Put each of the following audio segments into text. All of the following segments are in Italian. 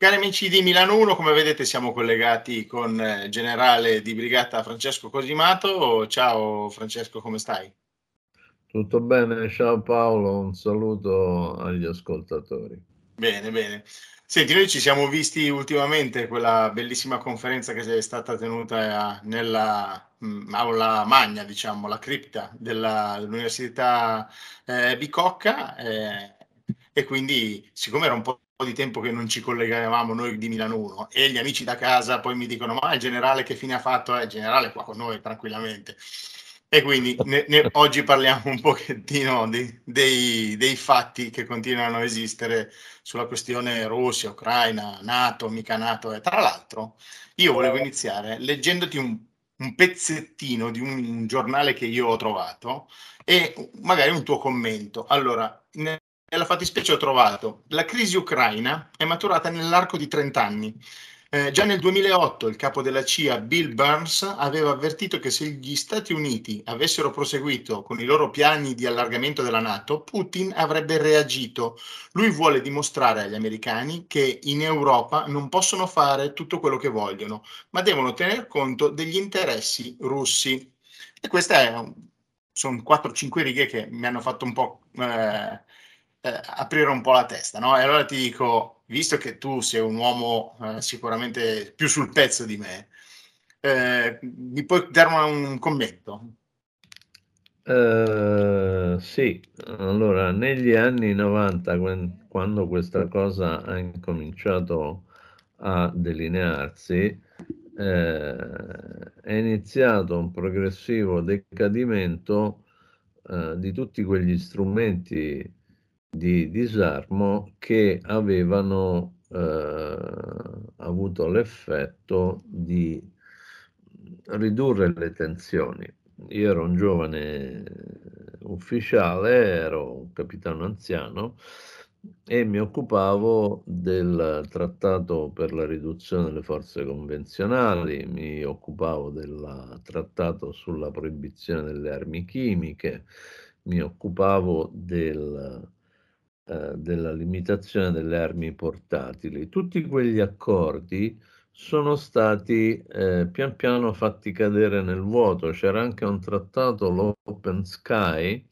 Cari amici di Milano 1, come vedete siamo collegati con il eh, generale di brigata Francesco Cosimato. Ciao Francesco, come stai? Tutto bene, ciao Paolo, un saluto agli ascoltatori. Bene, bene. Senti, noi ci siamo visti ultimamente quella bellissima conferenza che è stata tenuta nella mm, aula magna, diciamo, la cripta della, dell'Università eh, Bicocca eh, e quindi siccome era un po' di tempo che non ci collegavamo noi di Milano 1 e gli amici da casa poi mi dicono ma il generale che fine ha fatto? Eh, il generale qua con noi tranquillamente. E quindi ne, ne, oggi parliamo un pochettino di, dei, dei, fatti che continuano a esistere sulla questione Russia, Ucraina, Nato, mica Nato. E tra l'altro io volevo iniziare leggendoti un, un pezzettino di un, un giornale che io ho trovato e magari un tuo commento. Allora, nella fattispecie ho trovato la crisi ucraina è maturata nell'arco di 30 anni. Eh, già nel 2008 il capo della CIA Bill Burns aveva avvertito che se gli Stati Uniti avessero proseguito con i loro piani di allargamento della Nato, Putin avrebbe reagito. Lui vuole dimostrare agli americani che in Europa non possono fare tutto quello che vogliono, ma devono tener conto degli interessi russi. E queste sono 4-5 righe che mi hanno fatto un po'... Eh, eh, aprire un po' la testa, no? E allora ti dico, visto che tu sei un uomo eh, sicuramente più sul pezzo di me, eh, mi puoi dare un commento? Uh, sì, allora negli anni 90, quando questa cosa ha incominciato a delinearsi, eh, è iniziato un progressivo decadimento eh, di tutti quegli strumenti di disarmo che avevano eh, avuto l'effetto di ridurre le tensioni. Io ero un giovane ufficiale, ero un capitano anziano e mi occupavo del trattato per la riduzione delle forze convenzionali, mi occupavo del trattato sulla proibizione delle armi chimiche, mi occupavo del eh, della limitazione delle armi portatili. Tutti quegli accordi sono stati eh, pian piano fatti cadere nel vuoto. C'era anche un trattato, l'Open Sky,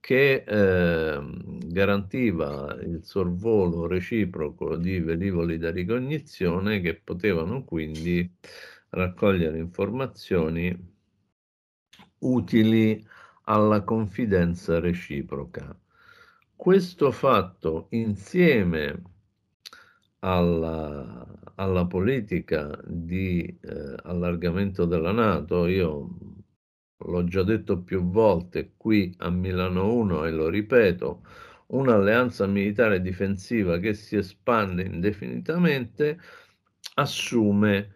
che eh, garantiva il sorvolo reciproco di velivoli da ricognizione che potevano quindi raccogliere informazioni utili alla confidenza reciproca. Questo fatto insieme alla, alla politica di eh, allargamento della Nato, io l'ho già detto più volte qui a Milano 1 e lo ripeto, un'alleanza militare difensiva che si espande indefinitamente assume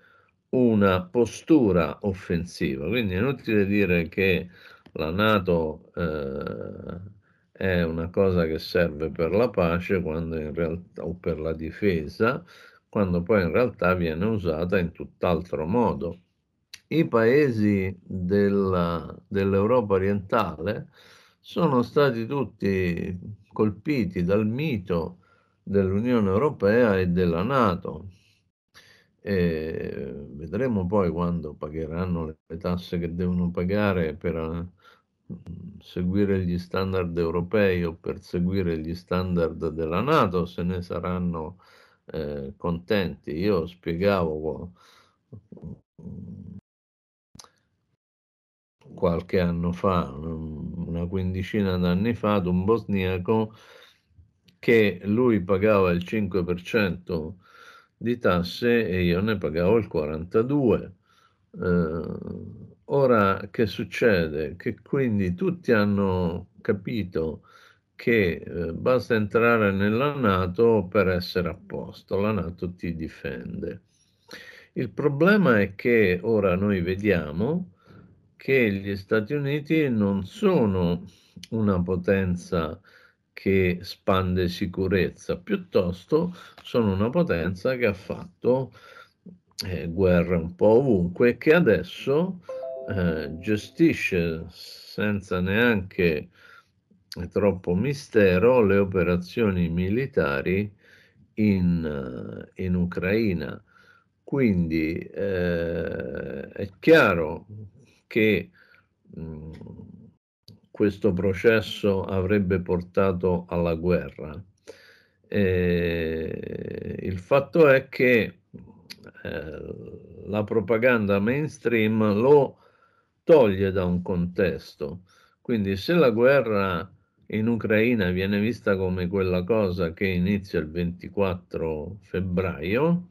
una postura offensiva. Quindi è inutile dire che la Nato eh, è una cosa che serve per la pace realtà, o per la difesa, quando poi in realtà viene usata in tutt'altro modo. I paesi della, dell'Europa orientale sono stati tutti colpiti dal mito dell'Unione Europea e della Nato. E vedremo poi quando pagheranno le tasse che devono pagare per seguire gli standard europei o per seguire gli standard della Nato, se ne saranno eh, contenti. Io spiegavo qualche anno fa, una quindicina d'anni fa, ad un bosniaco che lui pagava il 5% di tasse e io ne pagavo il 42%. Eh, Ora che succede? Che quindi tutti hanno capito che eh, basta entrare nella Nato per essere a posto, la Nato ti difende. Il problema è che ora noi vediamo che gli Stati Uniti non sono una potenza che spande sicurezza, piuttosto sono una potenza che ha fatto eh, guerre un po' ovunque, che adesso eh, gestisce senza neanche troppo mistero le operazioni militari in, in Ucraina. Quindi eh, è chiaro che mh, mm, questo processo avrebbe portato alla guerra. Eh, il fatto è che eh, la propaganda mainstream lo toglie da un contesto. Quindi se la guerra in Ucraina viene vista come quella cosa che inizia il 24 febbraio,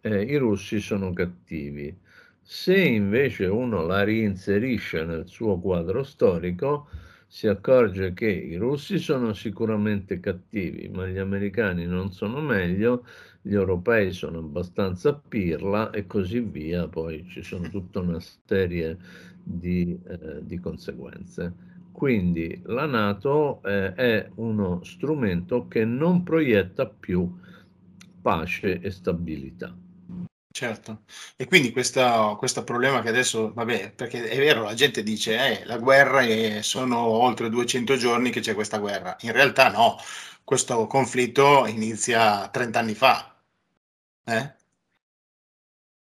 eh, i russi sono cattivi. Se invece uno la reinserisce nel suo quadro storico, si accorge che i russi sono sicuramente cattivi, ma gli americani non sono meglio, gli europei sono abbastanza pirla e così via, poi ci sono tutta una serie di, eh, di conseguenze. Quindi la Nato eh, è uno strumento che non proietta più pace e stabilità. Certo, e quindi questo, questo problema che adesso, vabbè, perché è vero, la gente dice, eh, la guerra è, sono oltre 200 giorni che c'è questa guerra. In realtà no, questo conflitto inizia 30 anni fa. Eh?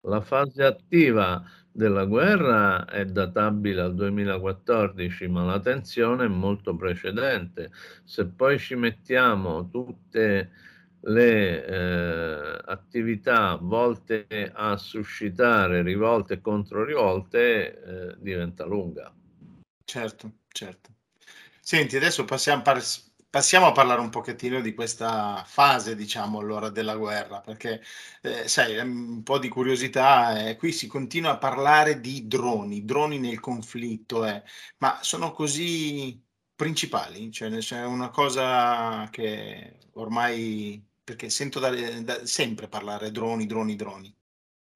La fase attiva della guerra è databile al 2014, ma la tensione è molto precedente. Se poi ci mettiamo tutte le eh, attività volte a suscitare rivolte e controrivolte, eh, diventa lunga. Certo, certo. Senti, adesso passiamo, par- Passiamo a parlare un pochettino di questa fase, diciamo, allora, della guerra, perché, eh, sai, un po' di curiosità, eh, qui si continua a parlare di droni, droni nel conflitto, eh, ma sono così principali? Cioè, c'è una cosa che ormai, perché sento da, da sempre parlare droni, droni, droni.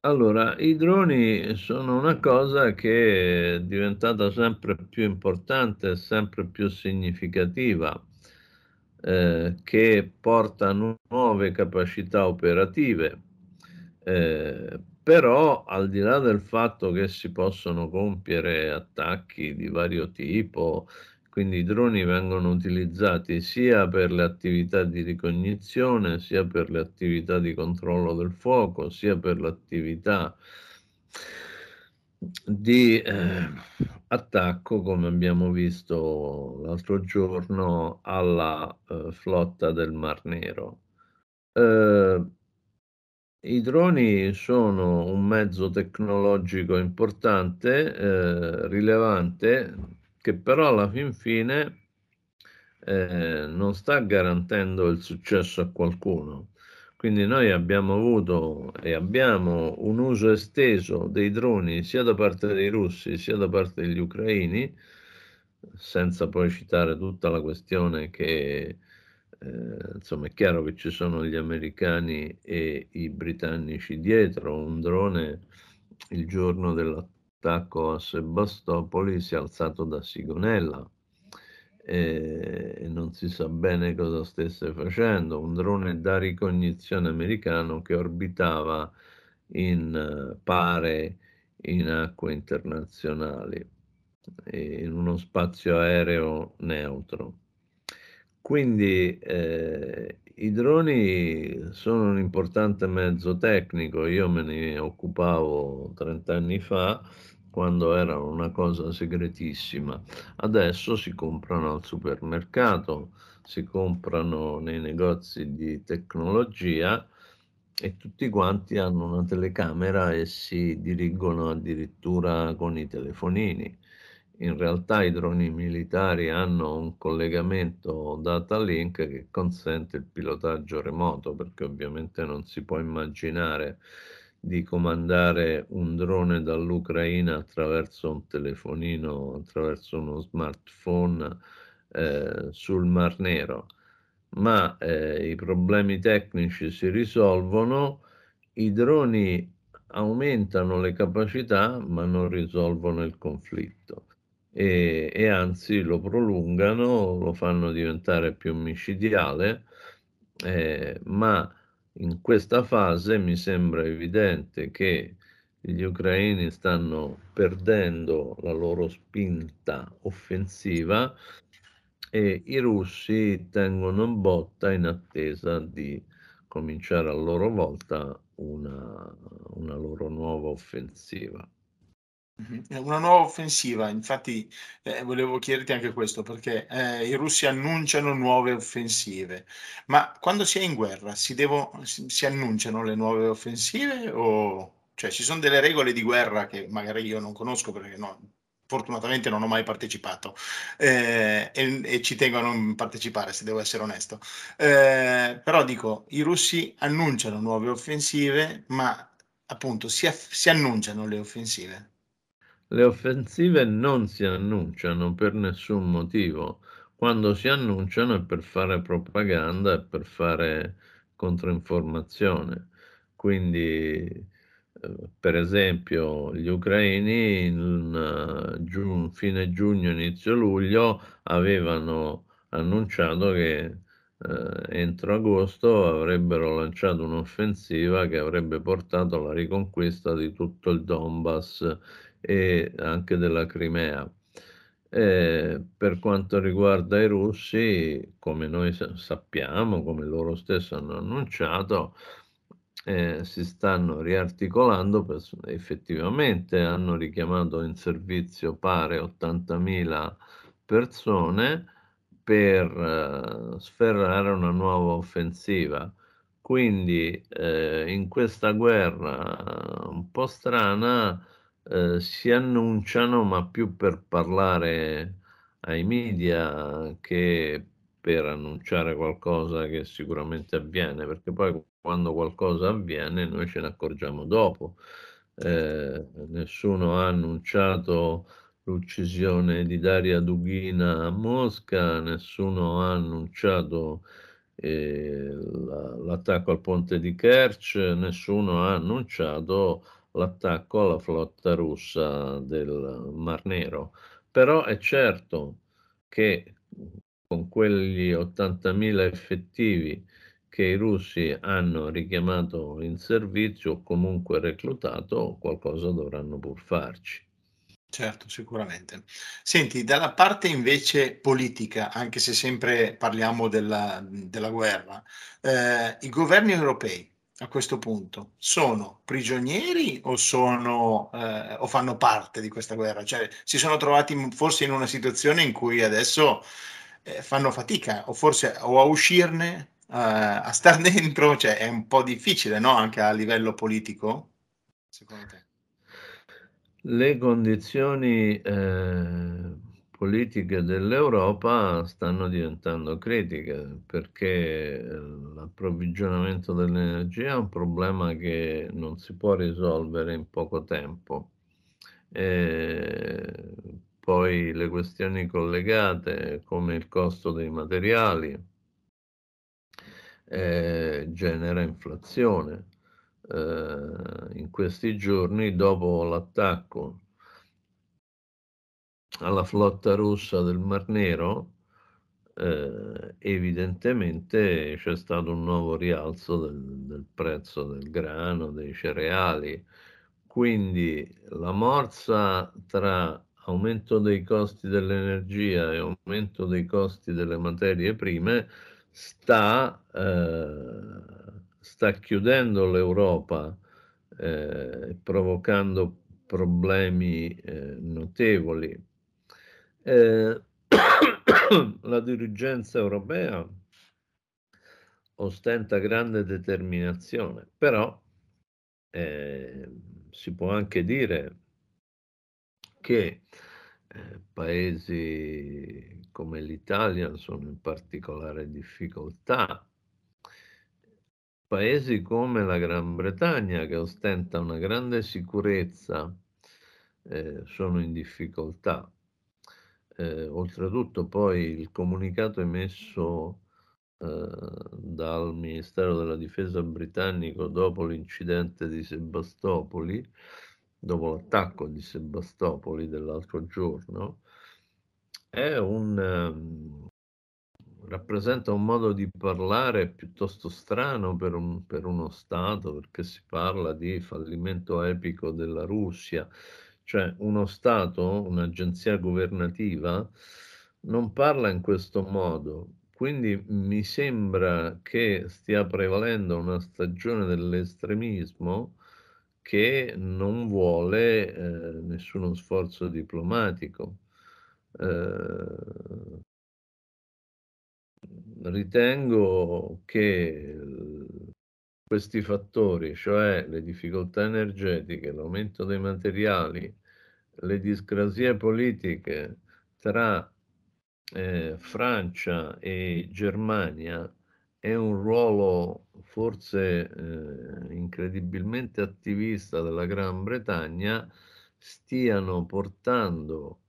Allora, i droni sono una cosa che è diventata sempre più importante, sempre più significativa eh, che porta nuove capacità operative, eh, però al di là del fatto che si possono compiere attacchi di vario tipo, quindi i droni vengono utilizzati sia per le attività di ricognizione, sia per le attività di controllo del fuoco, sia per l'attività di eh, attacco, come abbiamo visto l'altro giorno, alla eh, flotta del Mar Nero. Eh, I droni sono un mezzo tecnologico importante, eh, rilevante, che però alla fin fine eh, non sta garantendo il successo a qualcuno. Quindi noi abbiamo avuto e abbiamo un uso esteso dei droni sia da parte dei russi sia da parte degli ucraini, senza poi citare tutta la questione che eh, insomma è chiaro che ci sono gli americani e i britannici dietro, un drone il giorno dell'attacco a Sebastopoli si è alzato da Sigonella e non si sa bene cosa stesse facendo, un drone da ricognizione americano che orbitava in pare in acque internazionali, in uno spazio aereo neutro. Quindi eh, i droni sono un importante mezzo tecnico, io me ne occupavo 30 anni fa quando erano una cosa segretissima. Adesso si comprano al supermercato, si comprano nei negozi di tecnologia e tutti quanti hanno una telecamera e si dirigono addirittura con i telefonini. In realtà i droni militari hanno un collegamento data link che consente il pilotaggio remoto perché ovviamente non si può immaginare di comandare un drone dall'Ucraina attraverso un telefonino, attraverso uno smartphone eh, sul Mar Nero, ma eh, i problemi tecnici si risolvono, i droni aumentano le capacità ma non risolvono il conflitto e, e anzi lo prolungano, lo fanno diventare più micidiale, eh, ma in questa fase mi sembra evidente che gli ucraini stanno perdendo la loro spinta offensiva e i russi tengono botta in attesa di cominciare a loro volta una, una loro nuova offensiva. Una nuova offensiva, infatti eh, volevo chiederti anche questo perché eh, i russi annunciano nuove offensive, ma quando si è in guerra si, devo, si, si annunciano le nuove offensive o cioè ci sono delle regole di guerra che magari io non conosco perché no, fortunatamente non ho mai partecipato eh, e, e, ci tengo a non partecipare se devo essere onesto. Eh, però dico, i russi annunciano nuove offensive, ma appunto si, si annunciano le offensive. Le offensive non si annunciano per nessun motivo. Quando si annunciano è per fare propaganda e per fare controinformazione. Quindi per esempio, gli ucraini in uh, giugno, fine giugno, inizio luglio avevano annunciato che uh, entro agosto avrebbero lanciato un'offensiva che avrebbe portato alla riconquista di tutto il Donbass e anche della Crimea. E per quanto riguarda i russi, come noi sappiamo, come loro stessi hanno annunciato, eh, si stanno riarticolando, per, effettivamente hanno richiamato in servizio pare 80.000 persone per eh, sferrare una nuova offensiva. Quindi eh, in questa guerra un po' strana eh, si annunciano, ma più per parlare ai media che per annunciare qualcosa che sicuramente avviene, perché poi quando qualcosa avviene noi ce ne accorgiamo dopo. Eh, nessuno ha annunciato l'uccisione di Daria Dughina a Mosca, nessuno ha annunciato eh, l'attacco al ponte di Kerch, nessuno ha annunciato l'attacco alla flotta russa del Mar Nero. Però è certo che con quegli 80.000 effettivi che i russi hanno richiamato in servizio o comunque reclutato, qualcosa dovranno pur farci. Certo, sicuramente. Senti, dalla parte invece politica, anche se sempre parliamo della, della guerra, eh, i governi europei a questo punto sono prigionieri o, sono, eh, o fanno parte di questa guerra? Cioè, si sono trovati forse in una situazione in cui adesso eh, fanno fatica o forse o a uscirne, uh, a star dentro, cioè è un po' difficile, no? Anche a livello politico, secondo te? Le condizioni eh, politiche dell'Europa stanno diventando critiche perché l'approvvigionamento dell'energia è un problema che non si può risolvere in poco tempo. E poi le questioni collegate come il costo dei materiali eh, genera inflazione. Eh, in questi giorni, dopo l'attacco alla flotta russa del Mar Nero, eh, evidentemente c'è stato un nuovo rialzo del, del prezzo del grano, dei cereali, quindi la morsa tra aumento dei costi dell'energia e aumento dei costi delle materie prime sta, eh, sta chiudendo l'Europa, eh, provocando problemi eh, notevoli. Eh, la dirigenza europea ostenta grande determinazione, però eh, si può anche dire che eh, paesi come l'Italia sono in particolare difficoltà, paesi come la Gran Bretagna che ostenta una grande sicurezza eh, sono in difficoltà. Eh, oltretutto poi il comunicato emesso eh, dal Ministero della Difesa britannico dopo l'incidente di Sebastopoli dopo l'attacco di Sebastopoli dell'altro giorno, un, um, rappresenta un modo di parlare piuttosto strano per, un, per uno Stato, perché si parla di fallimento epico della Russia, cioè uno Stato, un'agenzia governativa, non parla in questo modo. quindi mi sembra che stia prevalendo una stagione dell'estremismo che non vuole eh, nessuno sforzo diplomatico. Eh, ritengo che questi fattori, cioè le difficoltà energetiche, l'aumento dei materiali, le discrasie politiche tra eh, Francia e Germania è un ruolo forse eh, incredibilmente attivista della Gran Bretagna, stiano portando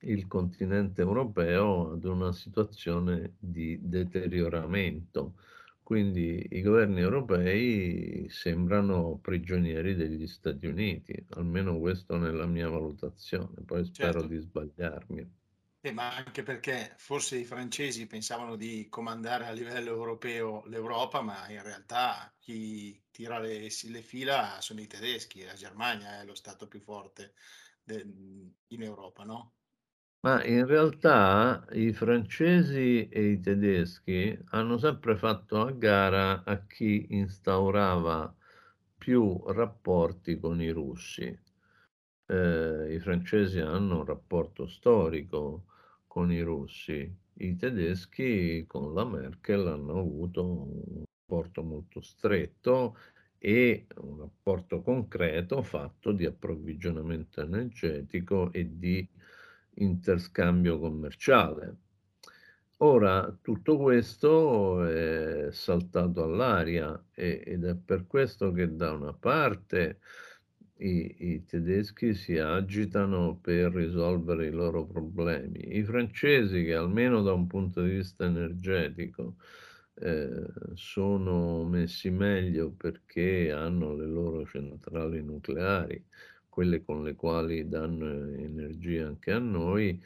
il continente europeo ad una situazione di deterioramento. Quindi i governi europei sembrano prigionieri degli Stati Uniti, almeno questo nella mia valutazione, poi spero certo. di sbagliarmi. Eh, ma anche perché forse i francesi pensavano di comandare a livello europeo l'Europa, ma in realtà chi tira le, le fila sono i tedeschi, la Germania è lo stato più forte de, in Europa, no? Ma in realtà i francesi e i tedeschi hanno sempre fatto a gara a chi instaurava più rapporti con i russi. Eh, I francesi hanno un rapporto storico con i russi, i tedeschi con la Merkel hanno avuto un rapporto molto stretto e un rapporto concreto fatto di approvvigionamento energetico e di interscambio commerciale. Ora tutto questo è saltato all'aria ed è per questo che da una parte i, i, tedeschi si agitano per risolvere i loro problemi, i francesi che almeno da un punto di vista energetico eh, sono messi meglio perché hanno le loro centrali nucleari, quelle con le quali danno energia anche a noi,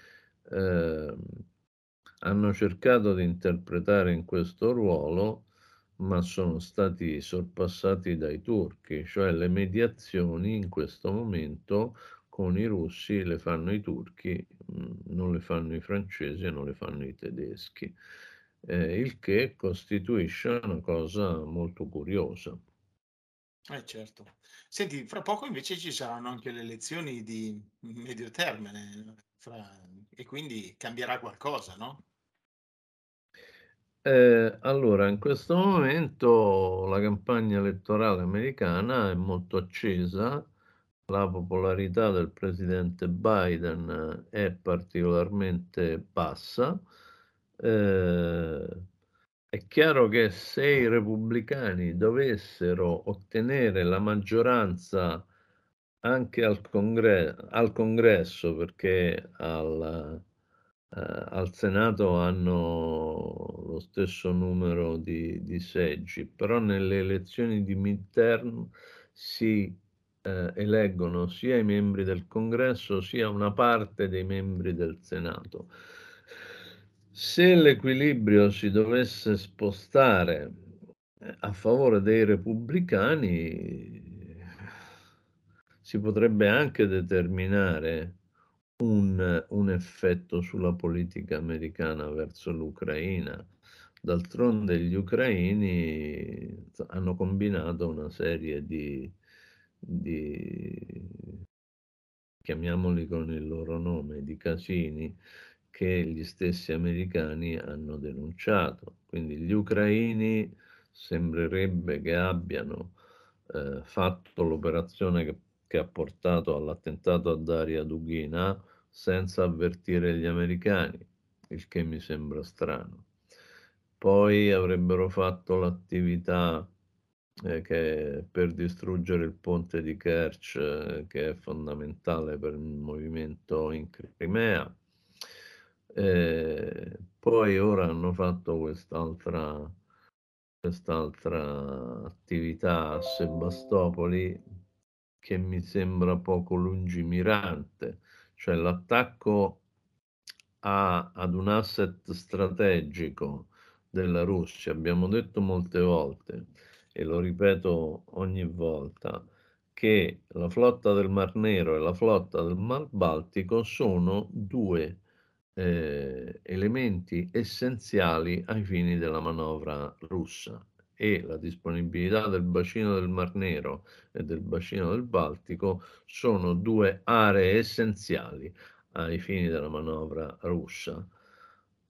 eh, hanno cercato di interpretare in questo ruolo, ma sono stati sorpassati dai turchi, cioè le mediazioni in questo momento con i russi le fanno i turchi, non le fanno i francesi e non le fanno i tedeschi, eh, il che costituisce una cosa molto curiosa. Eh certo. Senti, fra poco invece ci saranno anche le elezioni di medio termine, fra... e quindi cambierà qualcosa, no? Eh, allora, in questo momento la campagna elettorale americana è molto accesa, la popolarità del presidente Biden è particolarmente bassa. Eh, è chiaro che se i repubblicani dovessero ottenere la maggioranza anche al, congre- al congresso, perché al, eh, al Senato hanno lo stesso numero di, di, seggi, però nelle elezioni di midterm si eh, eleggono sia i membri del congresso sia una parte dei membri del Senato. Se l'equilibrio si dovesse spostare eh, a favore dei repubblicani, si potrebbe anche determinare un, un effetto sulla politica americana verso l'Ucraina. D'altronde gli ucraini hanno combinato una serie di, di chiamiamoli con il loro nome, di casini che gli stessi americani hanno denunciato. Quindi gli ucraini sembrerebbe che abbiano eh, fatto l'operazione che, che, ha portato all'attentato a Daria Dugina senza avvertire gli americani, il che mi sembra strano. Poi avrebbero fatto l'attività eh, che per distruggere il ponte di Kerch, eh, che è fondamentale per il movimento in Crimea e poi ora hanno fatto quest'altra, quest'altra attività a Sebastopoli che mi sembra poco lungimirante, cioè l'attacco a, ad un asset strategico della Russia. Abbiamo detto molte volte e lo ripeto ogni volta che la flotta del Mar Nero e la flotta del Mar Baltico sono due eh, elementi essenziali ai fini della manovra russa e la disponibilità del bacino del Mar Nero e del bacino del Baltico sono due aree essenziali ai fini della manovra russa.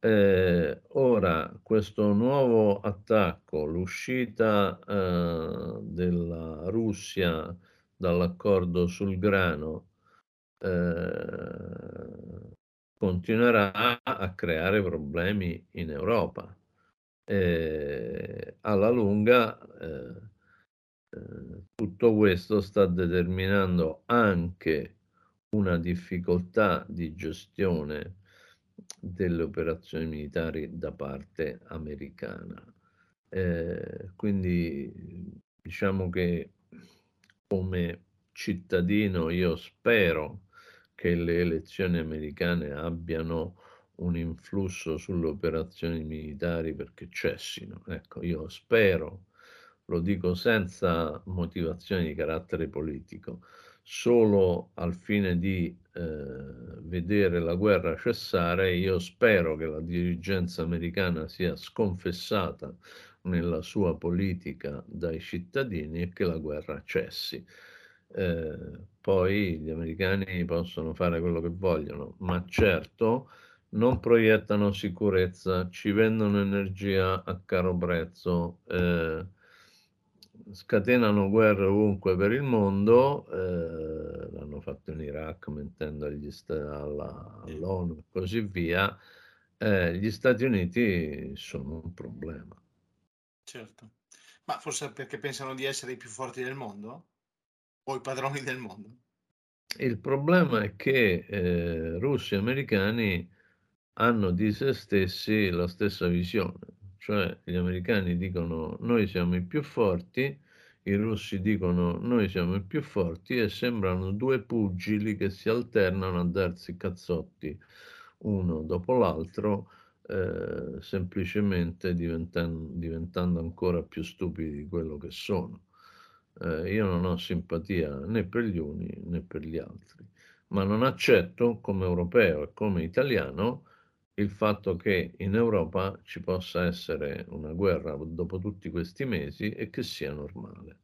Eh, ora, questo nuovo attacco, l'uscita eh, della Russia dall'accordo sul grano, eh, continuerà a creare problemi in Europa. alla lunga eh, eh, tutto questo sta determinando anche una difficoltà di gestione delle operazioni militari da parte americana. Eh, quindi diciamo che come cittadino io spero che le elezioni americane abbiano un influsso sulle operazioni militari perché cessino. Ecco, io spero, lo dico senza motivazioni di carattere politico, solo al fine di eh, vedere la guerra cessare, io spero che la dirigenza americana sia sconfessata nella sua politica dai cittadini e che la guerra cessi. Eh, poi gli americani possono fare quello che vogliono, ma certo non proiettano sicurezza, ci vendono energia a caro prezzo. Eh, scatenano guerre ovunque per il mondo, eh, l'hanno fatto in Iraq mentendo agli alla, all'ONU e così via, eh, gli Stati Uniti sono un problema. Certo, ma forse perché pensano di essere i più forti del mondo? O i padroni del mondo? Il problema è che eh, russi e americani hanno di se stessi la stessa visione cioè gli americani dicono noi siamo i più forti, i russi dicono noi siamo i più forti e sembrano due pugili che si alternano a darsi cazzotti uno dopo l'altro, eh, semplicemente diventando, diventando, ancora più stupidi di quello che sono. Eh, io non ho simpatia né per gli uni né per gli altri, ma non accetto come europeo e come italiano il fatto che in Europa ci possa essere una guerra dopo tutti questi mesi e che sia normale.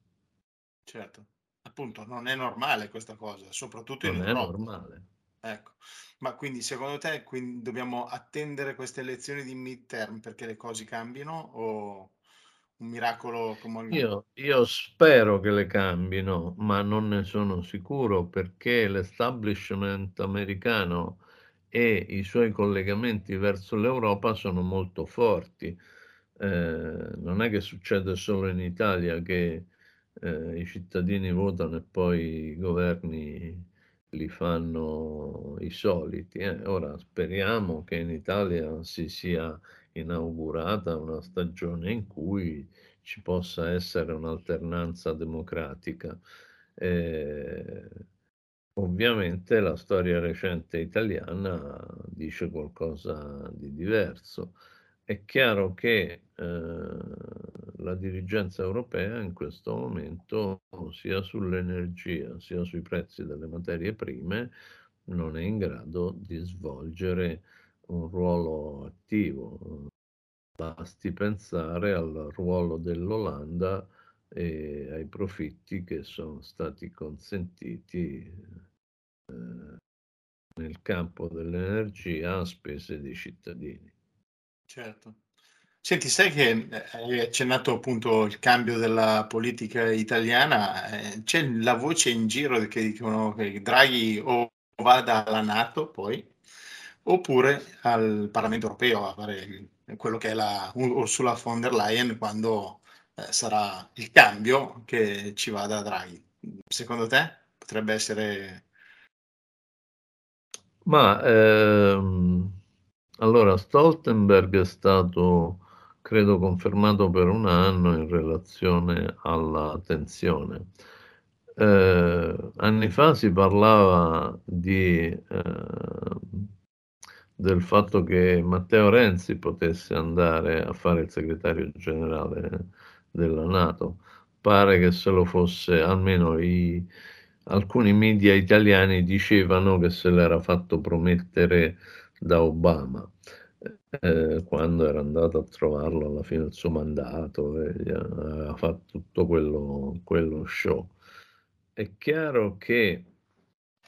Certo, appunto non è normale questa cosa, soprattutto non in Europa. Non è normale. Ecco, ma quindi secondo te quindi dobbiamo attendere queste elezioni di midterm perché le cose cambino o un miracolo come... Io, io spero che le cambino, ma non ne sono sicuro perché l'establishment americano e i suoi collegamenti verso l'Europa sono molto forti. Eh, non è che succede solo in Italia che eh, i cittadini votano e poi i governi li fanno i soliti. Eh. Ora speriamo che in Italia si sia inaugurata una stagione in cui ci possa essere un'alternanza democratica. Eh, Ovviamente la storia recente italiana dice qualcosa di diverso. È chiaro che eh, la dirigenza europea in questo momento, sia sull'energia sia sui prezzi delle materie prime, non è in grado di svolgere un ruolo attivo. Basti pensare al ruolo dell'Olanda e ai profitti che sono stati consentiti nel campo dell'energia a spese dei cittadini. Certo. Senti, sai che eh, hai accennato appunto il cambio della politica italiana, eh, c'è la voce in giro che dicono che Draghi o vada alla Nato poi, oppure al Parlamento europeo a fare quello che è la Ursula von der Leyen quando eh, sarà il cambio che ci vada Draghi. Secondo te potrebbe essere ma ehm, allora Stoltenberg è stato, credo, confermato per un anno in relazione alla tensione. Eh, anni fa si parlava di, eh, del fatto che Matteo Renzi potesse andare a fare il segretario generale della Nato. Pare che se lo fosse, almeno i, alcuni media italiani dicevano che se l'era fatto promettere da Obama. Eh, quando era andato a trovarlo alla fine del suo mandato e aveva fatto tutto quello, quello show. È chiaro che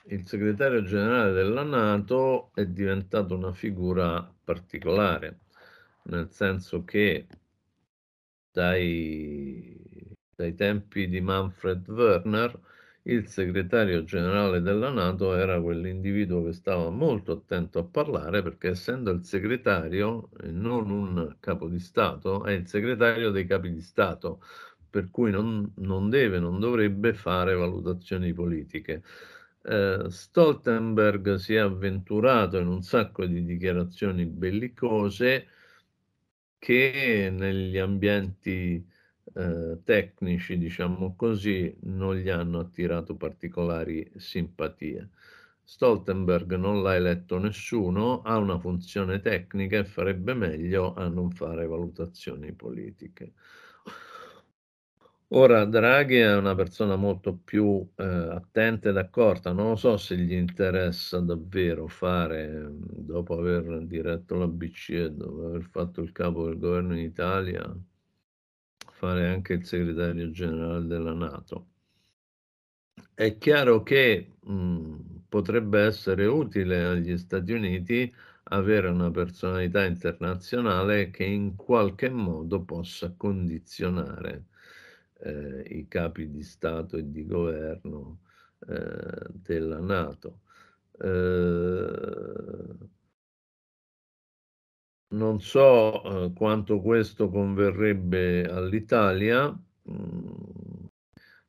il segretario generale della Nato è diventato una figura particolare, nel senso che dai, dai tempi di Manfred Werner il segretario generale della Nato era quell'individuo che stava molto attento a parlare perché essendo il segretario e non un capo di Stato, è il segretario dei capi di Stato, per cui non, non deve, non dovrebbe fare valutazioni politiche. Eh, Stoltenberg si è avventurato in un sacco di dichiarazioni bellicose che negli ambienti eh, tecnici, diciamo così, non gli hanno attirato particolari simpatie. Stoltenberg non l'ha eletto nessuno, ha una funzione tecnica e farebbe meglio a non fare valutazioni politiche. Ora Draghi è una persona molto più eh, attenta ed accorta, non so se gli interessa davvero fare, dopo aver diretto la BCE, dopo aver fatto il capo del governo in Italia, fare anche il segretario generale della Nato. È chiaro che mh, potrebbe essere utile agli Stati Uniti avere una personalità internazionale che in qualche modo possa condizionare eh, i capi di Stato e di governo eh, della Nato. Eh, non so eh, quanto questo converrebbe all'Italia, mm,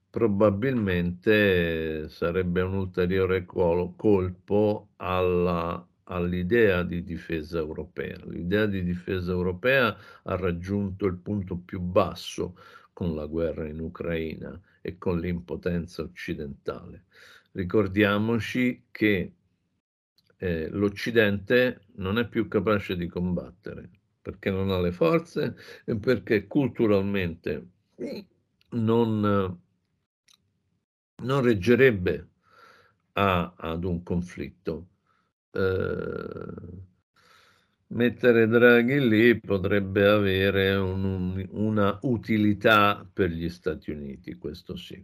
probabilmente sarebbe un ulteriore colpo alla, all'idea di difesa europea. L'idea di difesa europea ha raggiunto il punto più basso con la guerra in Ucraina e con l'impotenza occidentale. Ricordiamoci che eh, l'Occidente non è più capace di combattere perché non ha le forze e perché culturalmente non, non reggerebbe a, ad un conflitto. Eh, mettere Draghi lì potrebbe avere un, un, una utilità per gli Stati Uniti, questo sì.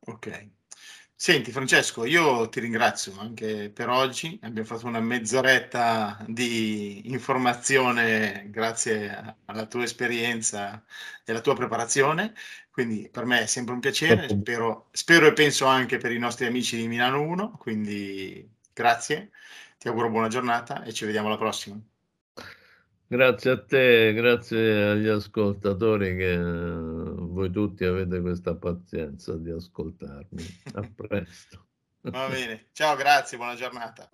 Ok. Senti Francesco, io ti ringrazio anche per oggi, abbiamo fatto una mezz'oretta di informazione grazie alla tua esperienza e alla tua preparazione, quindi per me è sempre un piacere, spero, spero e penso anche per i nostri amici di Milano 1, quindi grazie, ti auguro buona giornata e ci vediamo alla prossima. Grazie a te, grazie agli ascoltatori che eh, voi tutti avete questa pazienza di ascoltarmi. A presto. Va bene, ciao, grazie, buona giornata.